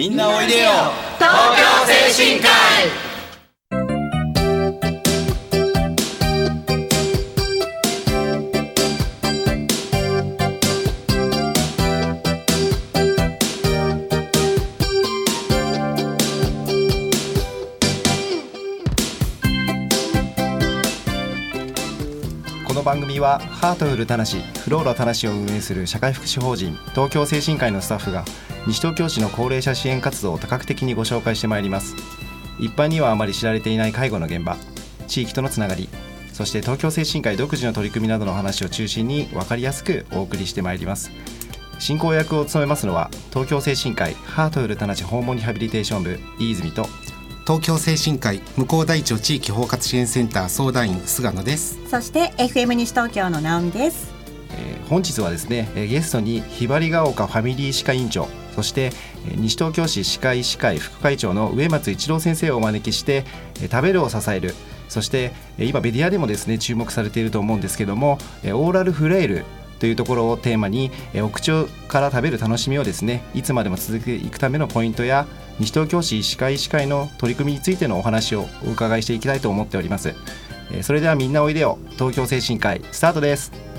みんなおいでよ。東京精神科医。組はハートフルたなしフローラたなしを運営する社会福祉法人東京精神科医のスタッフが西東京市の高齢者支援活動を多角的にご紹介してまいります。一般にはあまり知られていない介護の現場地域とのつながりそして東京精神科医独自の取り組みなどの話を中心に分かりやすくお送りしてまいります。進行役を務めますのは東京精神科医ハートフルたなし訪問リハビリテーション部飯泉と東京精神科医向こう大町地域包括支援センター相談員菅野ですそして FM 西東京の直美です。えー本日はですねえーゲストにひばりが丘ファミリー歯科委員長そしてえー西東京市歯科医師会副会長の植松一郎先生をお招きしてえー食べるを支えるそしてえー今メディアでもですね注目されていると思うんですけどもえーオーラルフレイルというところをテーマにえーお口から食べる楽しみをですねいつまでも続けていくためのポイントや西東京市医師会医師会の取り組みについてのお話をお伺いしていきたいと思っております。えそれではみんなおいでよ。東京精神科医スタートです。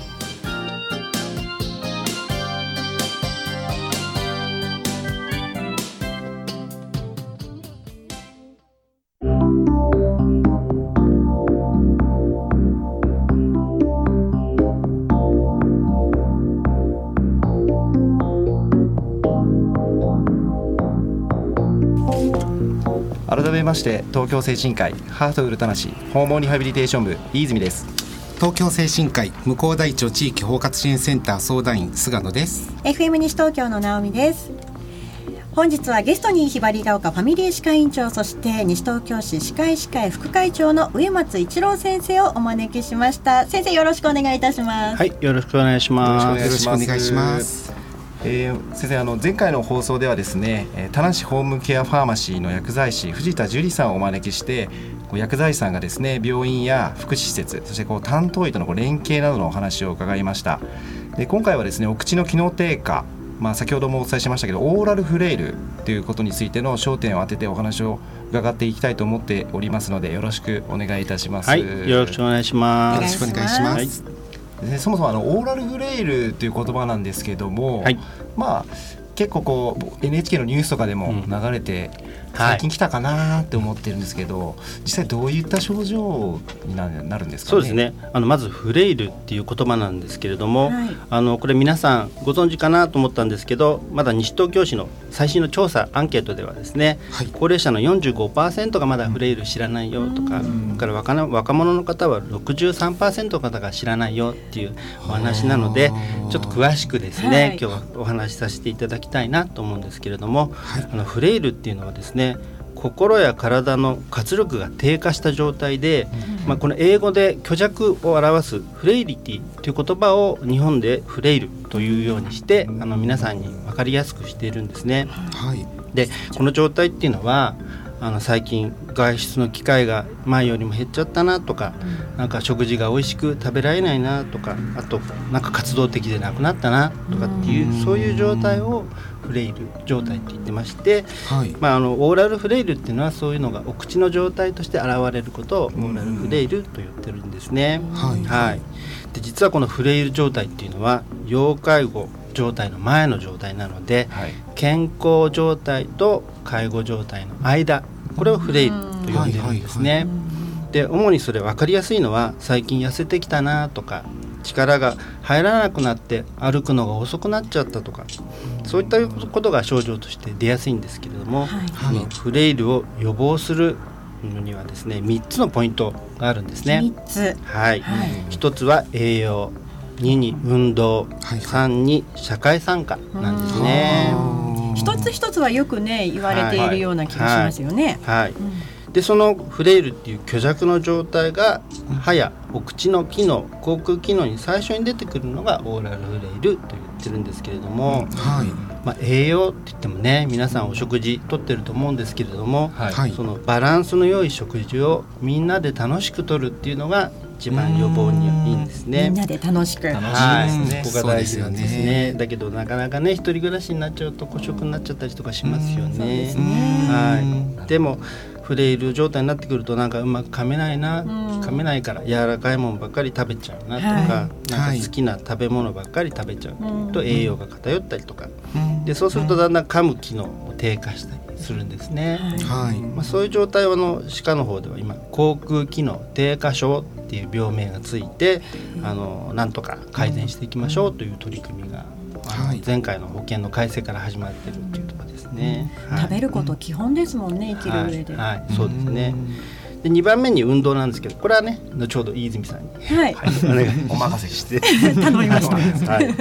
改めまして東京精神科医ハートウルタナシ訪問リハビリテーション部飯泉です。東京精神科医向こう大町地域包括支援センター相談員菅野です。FM 西東京の直美です。本日はゲストにひばりが丘ファミリー歯科委員長そして西東京市歯科医師会副会長の植松一郎先生をお招きしました。先生よろしくお願いいたします、はい、よろしくお願いします。よろしくお願いしますえー先生あの前回の放送ではですねえー田無ホームケアファーマシーの薬剤師藤田樹里さんをお招きしてこう薬剤師さんがですね病院や福祉施設そしてこう担当医とのこう連携などのお話を伺いましたで今回はですねお口の機能低下まあ、先ほどもお伝えしましたけどオーラルフレイルということについての焦点を当ててお話を伺っていきたいと思っておりますのでよろしくお願いいたします。はい、よろしくお願いしまよろす。しくお願いしまはいす、でそもそもあのオーラルフレイルという言葉なんですけども、はい。まあ結構こう NHK のニュースとかでもうん。流れて、はい最近来たかなって思ってるんですけど、実際どういった症状にななるんですかね？そうです。ね。あのまずフレイルっていう言葉なんですけれども、はいあのこれ皆さんご存知かなと思ったんですけど、まだ西東京市の最新の調査アンケートではですね、はい高齢者の45%がまだフレイル知らないよとか、それから若な若者の方は63%の方が知らないよっていうお話なのでちょっと詳しくですね、はい今日はお話しさせていただきたいなと思うんですけれども、はいあのフレイルっていうのはですね心や体の活力が低下した状態で、まあ、この英語で虚弱を表すフレイリティという言葉を日本でフレイルというようにしてあの皆さんに分かりやすくしているんですね。はい。でこの状態っていうのはあの最近外出の機会が前よりも減っちゃったなとか、なんか食事が美味しく食べられないなとかあとなんか活動的でなくなったなとかっていうそういう状態をフレイル状態って言ってまして、はい。まあ、あのオーラルフレイルっていうのはそういうのがお口の状態として現れることをオーラルフレイルと言ってるんですね。はい。はい、で実はこのフレイル状態っていうのは要介護状態の前の状態なのではい。健康状態と介護状態の間これをフレイルと呼んでるんですね。で主にそれ分かりやすいのは最近痩せてきたなとか力が入らなくなって歩くのが遅くなっちゃったとかそういったことが症状として出やすいんですけれども、はい。フレイルを予防するのにはですね3つのポイントがあるんですね。はい、はい。一つは栄養。2に運動、はい3に社会参加なんですね。一つ一つはよくね言われているような気がしますよね、はい、でそのフレイルっていう虚弱の状態が歯やお口の機能口腔機能に最初に出てくるのがオーラルフレイルと言ってるんですけれども、はいまあ、栄養って言ってもね皆さんお食事とってると思うんですけれども、はいはいそのバランスの良い食事をみんなで楽しくとるっていうのが一番予防にはいいんですね。みんなで楽しく。はい、楽しいですねここが大事なんですそうですよね。ねだけどなかなかね一人暮らしになっちゃうと孤食になっちゃったりとかしますよそうでねす。ねはい。でもフレイル状態になってくるとなんかうまく噛めないな、ん。噛めないから柔らかいものばっかり食べちゃうなとか、はい。なんか好きな食べ物ばっかり食べちゃうと栄養が偏ったりとか、でそうするとだんだん噛む機能も低下したりするんですね。はい。まあ、そういう状態はあの歯科の方では今口腔機能低下症っていう病名がついてあのなんとか改善していきましょうという取り組みが、はい。前回の保険の改正から始まってるっていうところで。すね。はい食べること基本ですもんね、生きる上で。ははい、はい、そうですね。で2番目に運動なんですけどこれはね後ほど飯泉さんに、い。はい、お願いお任せして。頼みました。はい、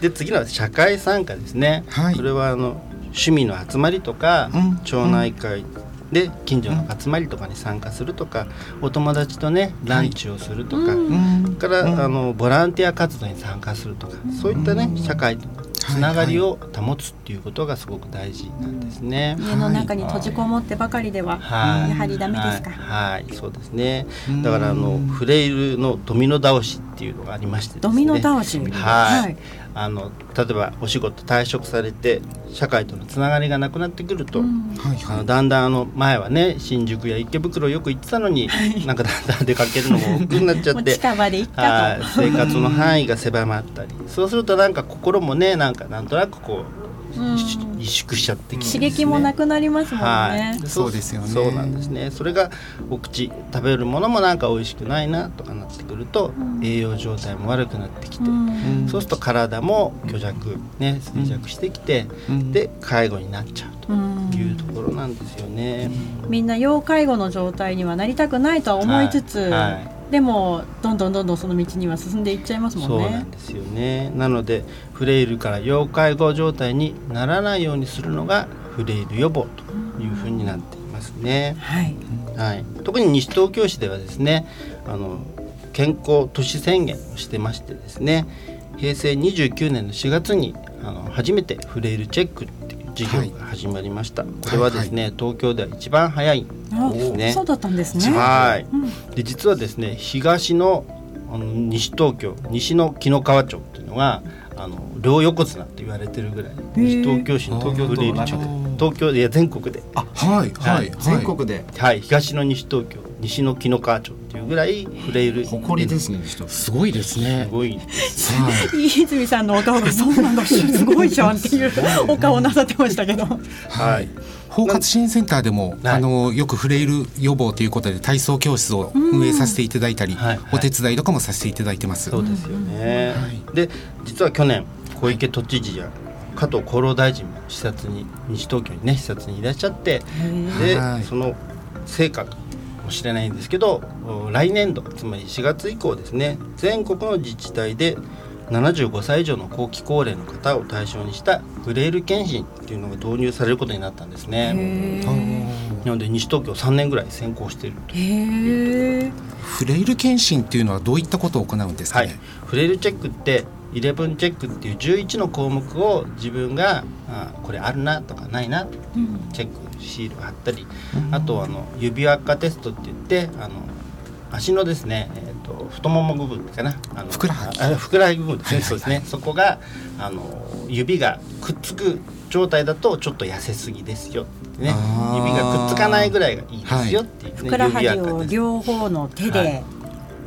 で次の社会参加ですね、はい。これはあの趣味の集まりとか、うん。町内会で近所の集まりとかに参加するとか、お友達とねランチをするとか、それから、あのボランティア活動に参加するとか、そういったね社会とつながりを保つっていうことがすごく大事なんですね。家の中に閉じこもってばかりでは、はい、やはりダメですか？はい、はいそうですね。だからあのフレイルのドミノ倒しっていうのがありましてですね。ドミノ倒し。はい。はいあの例えばお仕事退職されて社会とのつながりがなくなってくると、はいあのはいだんだんあの前はね新宿や池袋よく行ってたのに、なんかだんだん出かけるのも億劫になっちゃってもう近場で行ったはいと。生活の範囲が狭まったりそうするとなんか心もねなんかなんとなくこう、うん萎縮しちゃってきて刺激もなくなりますもんね。はい、そうですよね。そうなんですね。それがお口食べるものもなんか美味しくないなとかなってくると、栄養状態も悪くなってきて、うん。そうすると体も虚弱ね衰弱してきて、で介護になっちゃうというところなんですよね。みんな要介護の状態にはなりたくないとは思いつつ、はい。はいでもどんどんどんどんその道には進んでいっちゃいますもそんね。うなんですよね。なのでフレイルから要介護状態にならないようにするのがフレイル予防というふうになっていますね。はい。はい、特に西東京市ではですねあの健康都市宣言をしてましてですね平成29年の4月にあの初めてフレイルチェック事業が始まりました、これはですね、東京では一番早いですね。そうだったんですね。はい、うん。で実はですね東のあの西東京西の紀の川町っていうのがあの両横綱って言われてるぐらい西東京市の東京フレイル地区で東京いや全国で。はいはい。全国で。はい、東の西東京西の紀の川町っていうぐらいフレイル誇りですね人。すごいですね。すごいはい。飯泉さんのお顔がそうなんだ。すごいじゃんっていうお顔なさってましたけど。はい。包括支援センターでも、はい。あのよくフレイル予防ということで体操教室を運営させていただいたり、はい。お手伝いとかもさせていただいてます。そうですよね、で実は去年小池都知事や加藤厚労大臣も視察に西東京にね視察にいらっしゃってではい。その成果かもしれないんですけどお来年度つまり4月以降ですね全国の自治体で75歳以上の後期高齢の方を対象にしたフレイル検診っていうのが導入されることになったんですね。なので西東京3年ぐらい先行しているとへえ。フレイル検診っていうのはどういったことを行うんですかはいね。、フレイルチェックって11チェックっていう11の項目を自分があこれあるなとかないなチェックシールを貼ったり、あとあの指輪っかテストって言ってあの足のですね、えー、と太もも部分かな。あのふくらはぎ。ふくらはぎ部分ですね、はいはいそうですね。そこがあの指がくっつく状態だとちょっと痩せすぎですよね。指がくっつかないぐらいがいいですよっていう、ね。ふくらはぎを両方の手はでい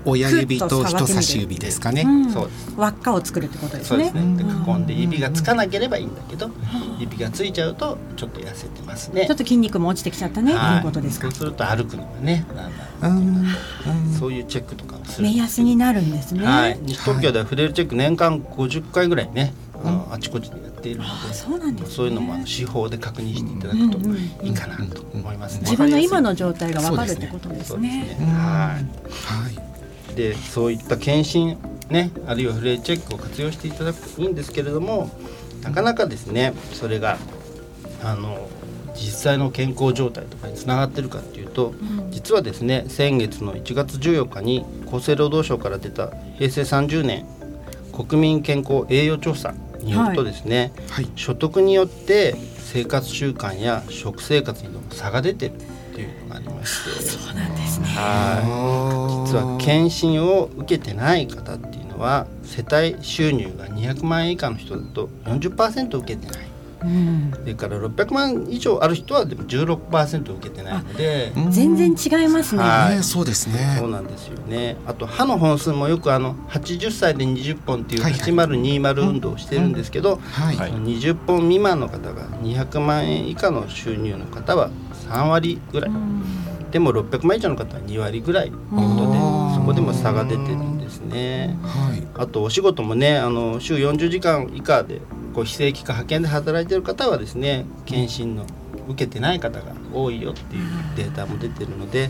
親指と人差し指ですかね。うんそう輪っかを作るってことですねそうです。ね。で囲んで指がつかなければいいんだけど、指がついちゃうとちょっと痩せてますね。ちょっと筋肉も落ちてきちゃったねということですかそう。すると歩くのがね、そういうチェックとかをする。目安になるんですね。はい。西東京ではフレイルチェック年間50回ぐらいね、あのあちこちでやっているので、そうなんですねそういうのもあの手法で確認していただくといいかなと思いますね。自分の今の状態がわかるってことですそうですね。ね。はい。はい。でそういった検診ねあるいはフレイルチェックを活用していただくといいんですけれどもなかなかですねそれがあの実際の健康状態とかにつながってるかっていうと、実はですね先月の1月14日に厚生労働省から出た平成30年国民健康栄養調査によるとですね、はい。所得によって生活習慣や食生活にも差が出てるっていうのがありまして。そうなんですね。はい。実は検診を受けてない方っていうのは世帯収入が200万円以下の人だと40%受けてない。うん、それから600万以上ある人はでも16%受けてないので。全然違いますね、はい、そうですね。そうなんですよね。あと歯の本数もよくあの80歳で20本っていう8020運動をしてるんですけど、はいはい、20本未満の方が200万円以下の収入の方は3割ぐらい、でも600万以上の方は2割ぐらい。ということでそこでも差が出てるんですね、はい、あとお仕事もねあの週40時間以下でこう非正規か派遣で働いてる方はですね検診の受けてない方が多いよっていうデータも出てるので、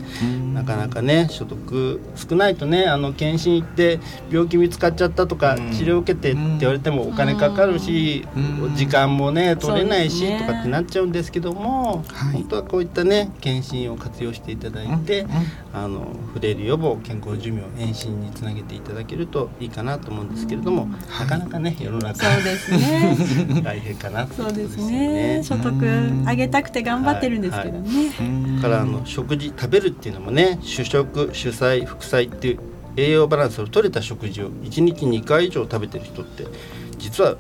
なかなかね所得少ないとねあの検診行って病気見つかっちゃったとか、治療受けてって言われてもお金かかるし、時間もね取れないし、とかってなっちゃうんですけども、本当はこういったね検診を活用していただいて、あのフレイル予防健康寿命延伸につなげていただけるといいかなと思うんですけれども、なかなかね世の中そうですね。大変かなそうですね。所得上げたくて頑張ってるんですけどね、からあの食事食べるっていうのもね主食主菜副菜っていう栄養バランスを取れた食事を1日2回以上食べてる人って実は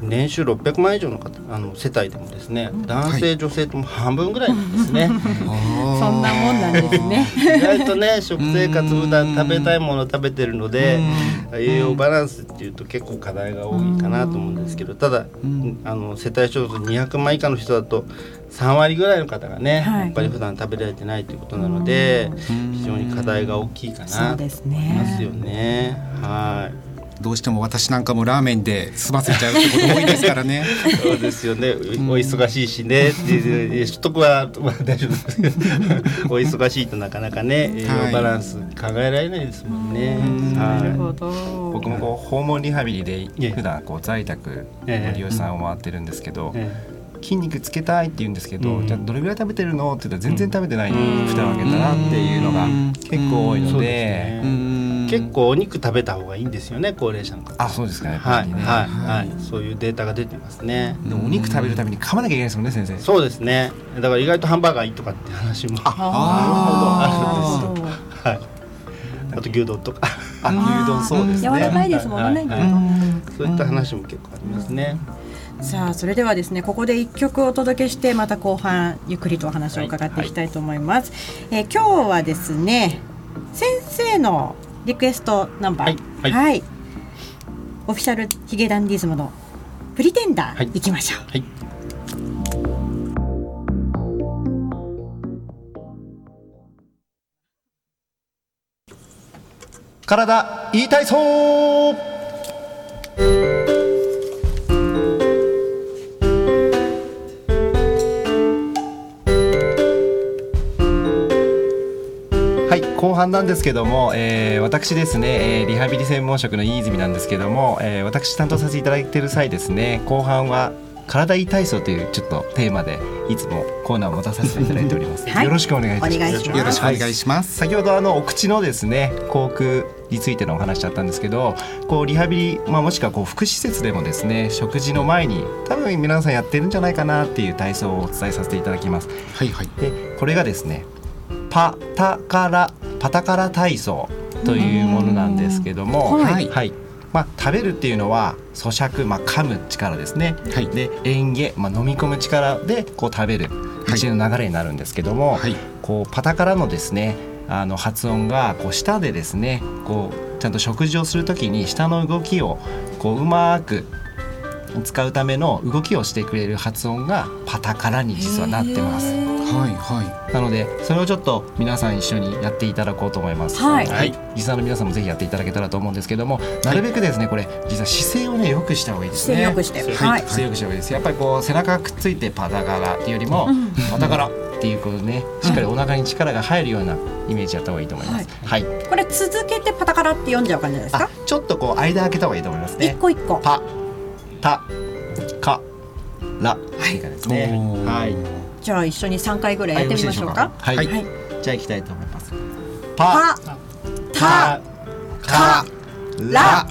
年収600万以上の方あの世帯でもですね男性、はい、女性とも半分ぐらいなんですね。そんなもんなんですね。意外とね 食生活普段食べたいものを食べてるので栄養バランスっていうと結構課題が多いかなと思うんですけどただあの世帯所得200万以下の人だと3割ぐらいの方がね、はい、やっぱり普段食べられてないということなので非常に課題が大きいかなと思いますよね。はいどうしても私なんかもラーメンで済ませちゃうってこと多いですからね。そうですよね。お忙しいしね。取得は、まあ、大丈夫です。お忙しいとなかなかね栄養バランス考えられないですもんね。はい、なるほど。僕もこう訪問リハビリで普段こう在宅の利用者さんを回ってるんですけど。ええ筋肉つけたいって言うんですけど、うん、じゃあどれぐらい食べてるのって言ったら全然食べてない、うん、蓋を開けたらっていうのが結構多いので。結構お肉食べた方がいいんですよね高齢者の方。あそうですかね。はい、ね、はい、はい、そういうデータが出てますね。でもお肉食べるために噛まなきゃいけないですもんね先生。そうですね。だから意外とハンバーガーいいとかって話もあなるほどあるんですよ。はい。あと牛丼とか。あ牛丼そうですね。柔らかいですもんね、はいはい、そういった話も結構ありますね、さあそれではですねここで一曲お届けしてまた後半ゆっくりとお話を伺っていきたいと思います、はい。はい、えー、今日はですね先生のリクエストナンバー。はい、はい、オフィシャルヒゲダンディズムのプリテンダーい。きましょう、はい、体言いたい半なんですけども、えー、私ですね、えー、リハビリ専門職の飯泉なんですけども、えー、私担当させていただいている際ですね後半は体いい体操というちょっとテーマでいつもコーナーを持たさせていただいております、はい、よろしくお願いいたします。よろしくお願いします、はい、先ほどあのお口のですね口腔についてのお話だったんですけどこうリハビリ、まあ、もしくはこう福祉施設でもですね食事の前に多分皆さんやってるんじゃないかなっていう体操をお伝えさせていただきます。はいはい。でこれがですねパタカラパタカラ体操というものなんですけども、はい、はい、まあ、食べるっていうのは咀嚼、まあ、噛む力ですね、はい、で嚥下、まあ、飲み込む力でこう食べる。口の流れになるんですけども、はい、こうパタカラのですねあの発音がこう舌でですねこうちゃんと食事をする時に舌の動きをこううまく使うための動きをしてくれる発音がパタカラに実はなってます。はいはい。なのでそれをちょっと皆さん一緒にやっていただこうと思います。はい。はい、リスナーの皆さんもぜひやっていただけたらと思うんですけども、なるべくですねこれ実は姿勢をね良くした方がいいですね。姿勢良くして。はい。姿勢良くした方がいいです。やっぱりこう背中くっついてパタカラっていうよりも、パタカラっていうことねしっかりお腹に力が入るようなイメージやった方がいいと思います。はい。これ続けてパタカラって読んじゃう感じですか？ちょっとこう間開けた方がいいと思いますね。一個一個。パタからはいですね。はい。じゃあ一緒に三回ぐらいやってみましょうか。はい。はい、じゃあ行きたいと思います。パ、タ、カ、ラ、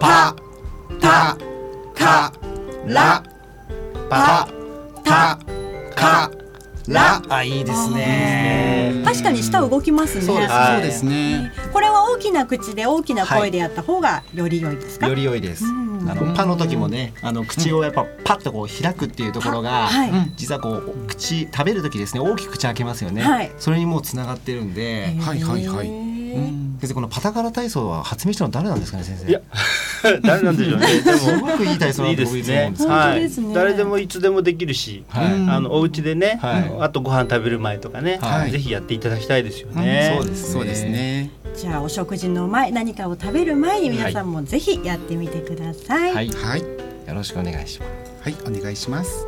パ、タ、カ、ラ、パ、たから。あいいですね。確かに舌動きますね。そうですね。これは大きな口で大きな声でやった方がより良いですか、より良いです。うん。あのパの時もね、あの口をやっぱパッとこう開くっていうところが、はい。実はこう口食べる時ですね、大きく口開けますよね。はい。それにもうつながってるんで、はいはいはい。へー先生このパタカラ体操は発明したの誰なんですかね先生？いや 誰なんでしょうね。でもすごくいい体操だいいとですね僕いつも思うんですけど。本はい誰でもいつでもできるし、はい。うんあのお家でね、はい。あとご飯食べる前とかね、はい。ぜひやっていただきたいですよね。そうですね。そうですねじゃあお食事の前何かを食べる前に皆さんもぜひやってみてください、はい、よはい。ろしくお願いします。はいお願いします。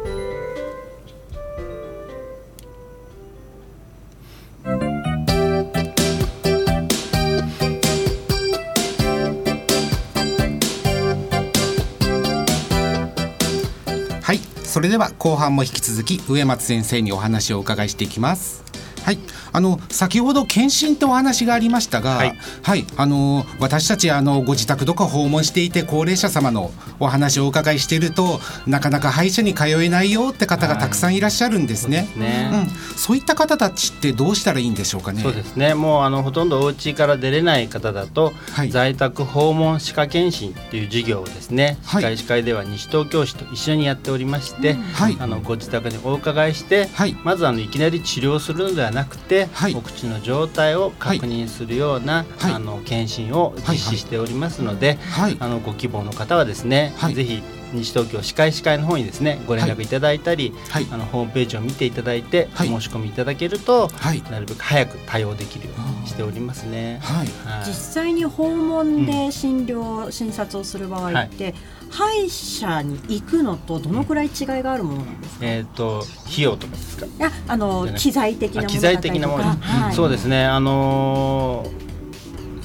はい。それでは後半も引き続き植松先生にお話をお伺いしていきますはい、あの先ほど検診とお話がありましたが、ははい。い、あの私たちあのご自宅とか訪問していて高齢者様のお話をお伺いしているとなかなか歯医者に通えないよって方がたくさんいらっしゃるんですね。ね。うん、そういった方たちってどうしたらいいんでしょうかね。そうですね。もうあのほとんどお家から出れない方だと、はい。在宅訪問歯科検診っていう授業をですね、はい。歯科医師会では西東京市と一緒にやっておりまして、はい。あのご自宅にお伺いして、はい。まずあのいきなり治療するのではなくて、はい。お口の状態を確認するような、はい。あの検診を実施しておりますので、はい。あのご希望の方はですね、はい。ぜひ西東京歯科医師会の方にですねご連絡いただいたり、はい。あのホームページを見ていただいて、はい。お申し込みいただけると、はい。なるべく早く対応できるようにしておりますね。はい。はい。実際に訪問で診療、診察をする場合って、歯医者に行くのとどのくらい違いがあるものなんですか、えっ、と費用とかですか？いやあのじゃなく機材的なものあ機材だったりとか。的なもの、はい、そうですね。あのー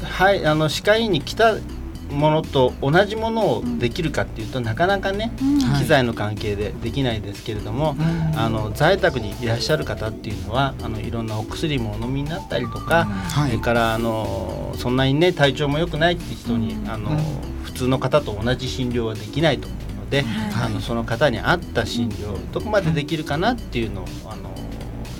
はいあの歯科医院に来たものと同じものをできるかっていうと、なかなかね、うん。はい機材の関係でできないですけれども、うんあの在宅にいらっしゃる方っていうのはあのいろんなお薬もお飲みになったりとか、はい。それからあのそんなにね体調も良くないって人に、あの普通の方と同じ診療はできないと思うので、はい。あのその方に合った診療どこまでできるかなっていうのをあの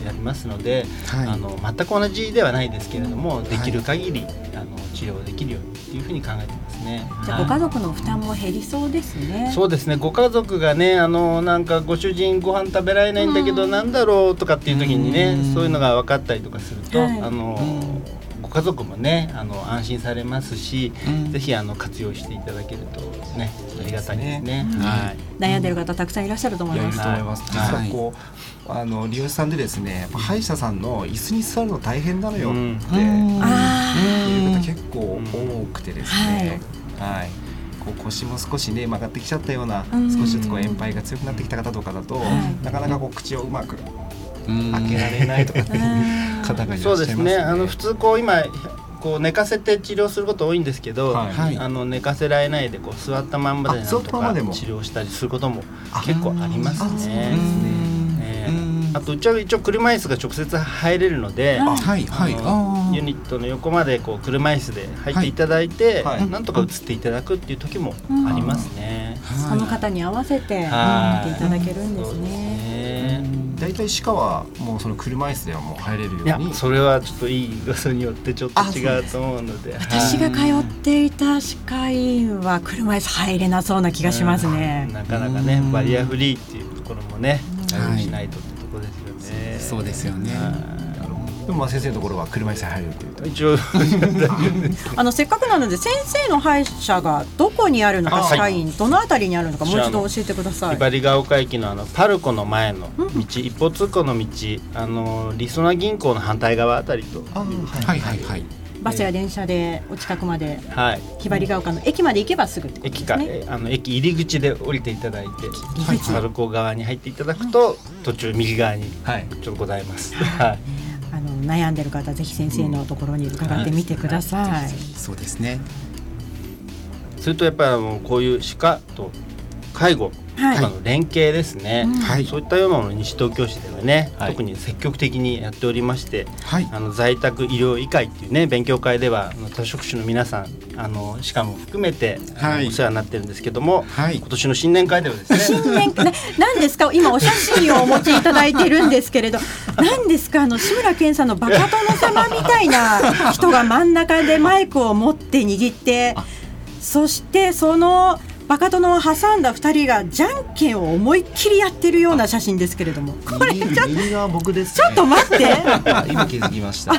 やりますので、はい。あの全く同じではないですけれどもできる限り、あの治療できるようにっていうふうに考えてますね。じゃあご家族の負担も減りそうですね。そうですね。ご家族がねあのなんかご主人ご飯食べられないんだけど、なんだろうとかっていう時にねうん。そういうのが分かったりとかすると、はい。あのご家族もねあの安心されますし、うん。ぜひあの活用していただけるとねありがたいですね。うん。はい。悩んでる方たくさんいらっしゃると思います。と思います。実はい。はこう、あの利用者さんでですね、歯医者さんの椅子に座るの大変なのよって、うん。いうあ方結構多くてですね。はい。こう腰も少しね曲がってきちゃったような、うん。少しずつこう円牌が強くなってきた方とかだと、はい。なかなかこう口をうまくうん開けられないとかっていうあ 方がいらっしゃいそうますですね。あの普通こう今こう寝かせて治療すること多いんですけど、はい。はい。あの寝かせられないでこう座ったまんまでなんとか治療したりすることもあ。結構ありますね。あとうちは一応車椅子が直接入れるので、あはいはい。ユニットの横までこう車椅子で入っていただいて、はい。はい。なんとか移っていただくっていう時もありますね。その方に合わせてはい。見ていただけるんですね。ね大体歯科はもうその車椅子ではもう入れるよいうやにそれはちょっといい場によってちょっと違うと思うので。私が通っていた歯科医院は車椅子入れなそうな気がしますね。なかなかねうん。バリアフリーっていうところもね対応はい。しないとってところですよね。そうですよね。はでもまあ先生のところは車椅子に入れるというと。い一応あのせっかくなので先生の歯医者がどこにあるのかあ歯科医院どのあたりにあるのかもう一度教えてください。ひばりが丘駅のあのパルコの前の道、一方通行の道あのりそな銀行の反対側あたりと。あはいはいはい。バスや電車でお近くまではい。ひばりが丘の駅まで行けばすぐってこと駅か、ですね。えあの駅入り口で降りていただいて入り口パルコ側に入っていただくと途中右側にはい。ちょっとございます。はいあの悩んでる方ぜひ先生のところに伺ってみてください。そうですね。それとやっぱりあのこういう歯科と介護はい。の連携ですね、はい。そういったようなものを西東京市ではね、はい。特に積極的にやっておりまして、はい。あの在宅医療医会っていうね勉強会ではあの多職種の皆さんあの歯科も含めて、はい。お世話になってるんですけども、はい。今年の新年会ではですね新年 ななんですか？今お写真をお持ちいただいてるんですけれど。なんですか？あの志村けんさんのバカ殿様みたいな人が真ん中でマイクを持って握ってそしてそのバカ殿を挟んだ二人がじゃんけんを思いっきりやってるような写真ですけれども。これちょっと右が僕です、ちょっと待って。あ 今気づきました。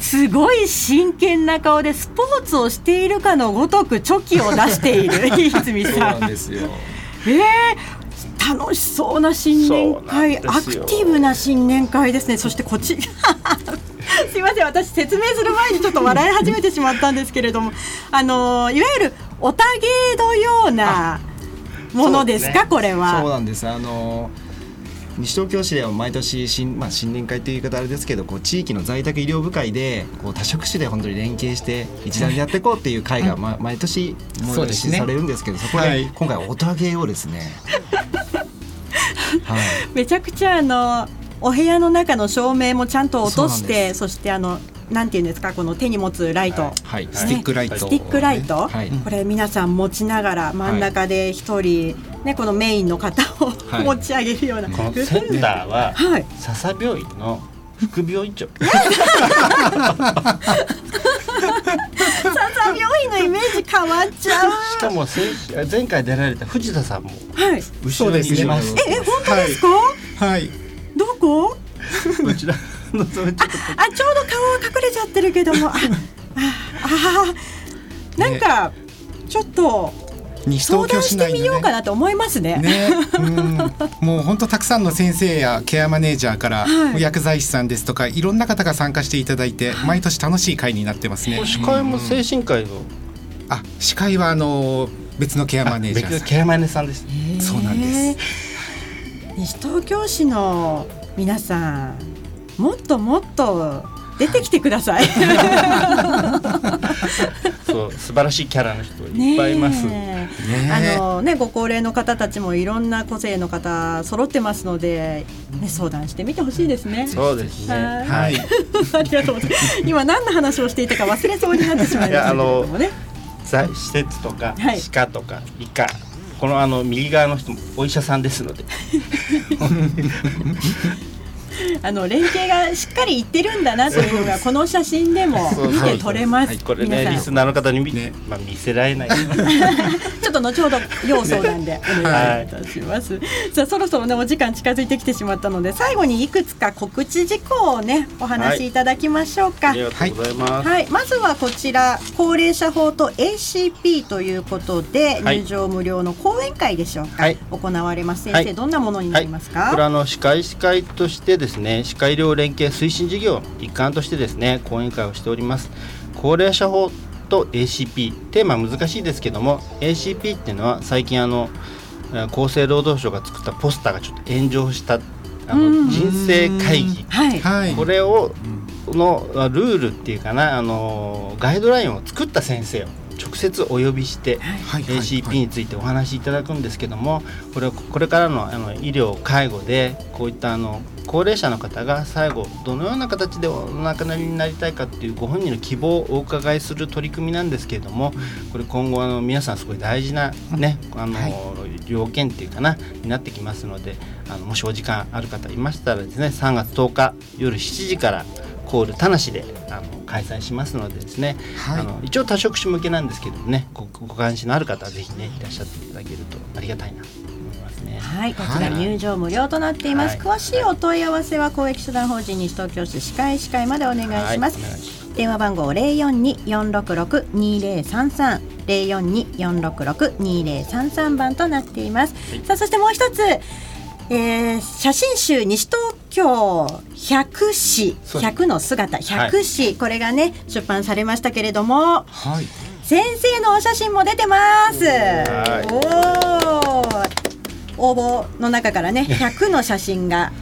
すごい真剣な顔でスポーツをしているかのごとくチョキを出している 泉さなんんですよ。えー楽しそうな新年会アクティブな新年会ですね。そしてこっち すいません私説明する前にちょっと笑い始めてしまったんですけれどもあのいわゆるおたげのようなものですか？ね。これそうはなんです。あの西東京市では毎年新,、まあ、新年会という言い方あれですけどこう地域の在宅医療部会でこう多職種で本当に連携して一団でやっていこうっていう会が、ま、毎年そうですね。催しされるんですけどそこではい。今回オタ芸をですね、はい、めちゃくちゃあのお部屋の中の照明もちゃんと落としてでそしてあのなんていうんですかこの手に持つライト、はいスティックライト、スティックライト、はい。これ皆さん持ちながら真ん中で一人、ね、このメインの方を、はい。持ち上げるような。このセンターははい。笹病院の副病院長。笹病院のイメージ変わっちゃう。しかも先前回出られた藤田さんもはい。後ろにいます。え、え、本当ですか？はいどこ。こちらのそれちょっとあ、ちょうど顔隠れちゃってるけども。あ、あ、あーなんか、ちょっと西相談してみようかなと思いますね。ね、うん、もう本当たくさんの先生やケアマネージャーから、はい。薬剤師さんですとかいろんな方が参加していただいて毎年楽しい会になってますね。司会も精神科医の？あ司会はあの別のケアマネージャーさん。別のケアマネさんです。そうなんです。西東京市の皆さん、もっともっと出てきてください。そう素晴らしいキャラの人いっぱいいます、ねあのねご高齢の方たちもいろんな個性の方揃ってますので、ね、相談してみてほしいですね。そうですね。はい。はい。ありがとうございます。今何の話をしていたか忘れそうになってしまいましたけれどもね。在施設とかはい。歯科とか理科このあの右側の人もお医者さんですので あの連携がしっかりいってるんだなというのがこの写真でも見て取れます。これねリスナーの方に見,、ねまあ、見せられない。ちょっと後ほど要相談でお願いいたします。さあそろそろねお時間近づいてきてしまったので最後にいくつか告知事項をねお話しいただきましょうか。ありがとうございます、はい、まずはこちら高齢者法と ACP ということで、はい。入場無料の講演会でしょうか、はい。行われます。先生、はい。どんなものになりますか、これはあの歯科医師会としてですね歯科医療連携推進事業の一環としてですね講演会をしております。高齢者法と ACP テーマは難しいですけども ACP っていうのは最近あのえー厚生労働省が作ったポスターがちょっと炎上したあうんの人生会議。はい、はい。これをのルールっていうかなあのガイドラインを作った先生を直接お呼びして ACP についてお話しいただくんですけどもこれはこれからのあの医療介護でこういったあの高齢者の方が最後どのような形でお亡くなりになりたいかっていうご本人の希望をお伺いする取り組みなんですけれどもこれ今後あの皆さんすごい大事なねあの、はい。要件っていうかなになってきますのであのもしお時間ある方いましたらですね3月10日夜7時からコール田無であの開催しますのでですね、はい。あの一応多職種向けなんですけどもねごご関心のある方はぜひねいらっしゃっていただけるとありがたいなと思いますね。はい、こちら入場無料となっています、はい。詳しいお問い合わせは公益社団法人西東京市歯科医師会までお願いします、はい。お願いします。電話番号零四二四六六二零三三。零四二四六六二零三三番となっています。さあそしてもう一つ。えー写真集西東京百詩百の姿百詩、これがね出版されましたけれどもはい。先生のお写真も出てます。おお。応募の中からね、100の写真が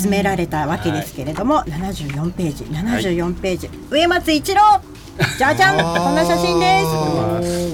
集められたわけですけれども、74ページ、74ページ、上松一郎。じゃじゃんこんな写真で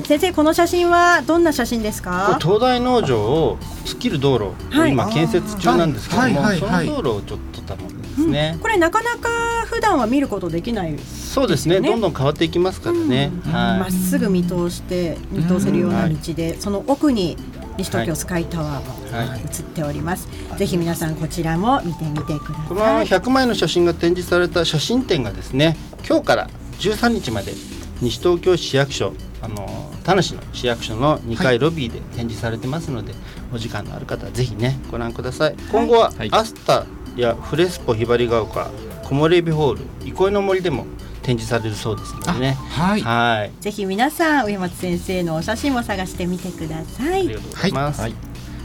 す。先生この写真はどんな写真ですか？東大農場を突っ切る道路をはい。今建設中なんですけども、はいはいはい。その道路をちょっと撮ったものですね。これなかなか普段は見ることできないそうですね。どんどん変わっていきますからね。まっはい。すぐ見通して見通せるような道で、その奥に西東京スカイタワーがはい。映っております、ぜひ皆さんこちらも見てみてくだこのままさい100枚の写真が展示された写真展がですね今日から13日まで西東京市役所あの田無の市役所の2階ロビーで展示されてますので、お時間のある方はぜひねご覧ください。今後ははい。アスタやフレスポひばりが丘木漏れ日ホール憩いの森でも展示されるそうですのでね。はい。はい。ぜひ皆さん上松先生のお写真も探してみてください。ありがとうございます、はい。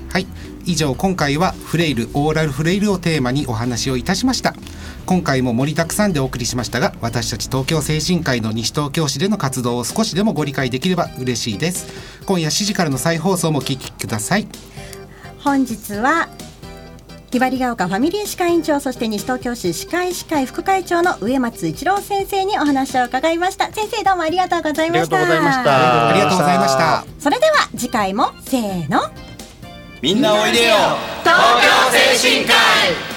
はい。以上今回はフレイルオーラルフレイルをテーマにお話をいたしました今回も盛りだくさんでお送りしましたが私たち東京精神科医の西東京市での活動を少しでもご理解できれば嬉しいです。今夜7時からの再放送もお聞きください。本日はひばりが丘ファミリー歯科院長そして西東京市歯科医師会副会長の上松一郎先生にお話を伺いました。先生どうもありがとうございました。ありがとうございました。ありがとうございました。それでは次回もせーの。みんなおいでよ。東京精神科医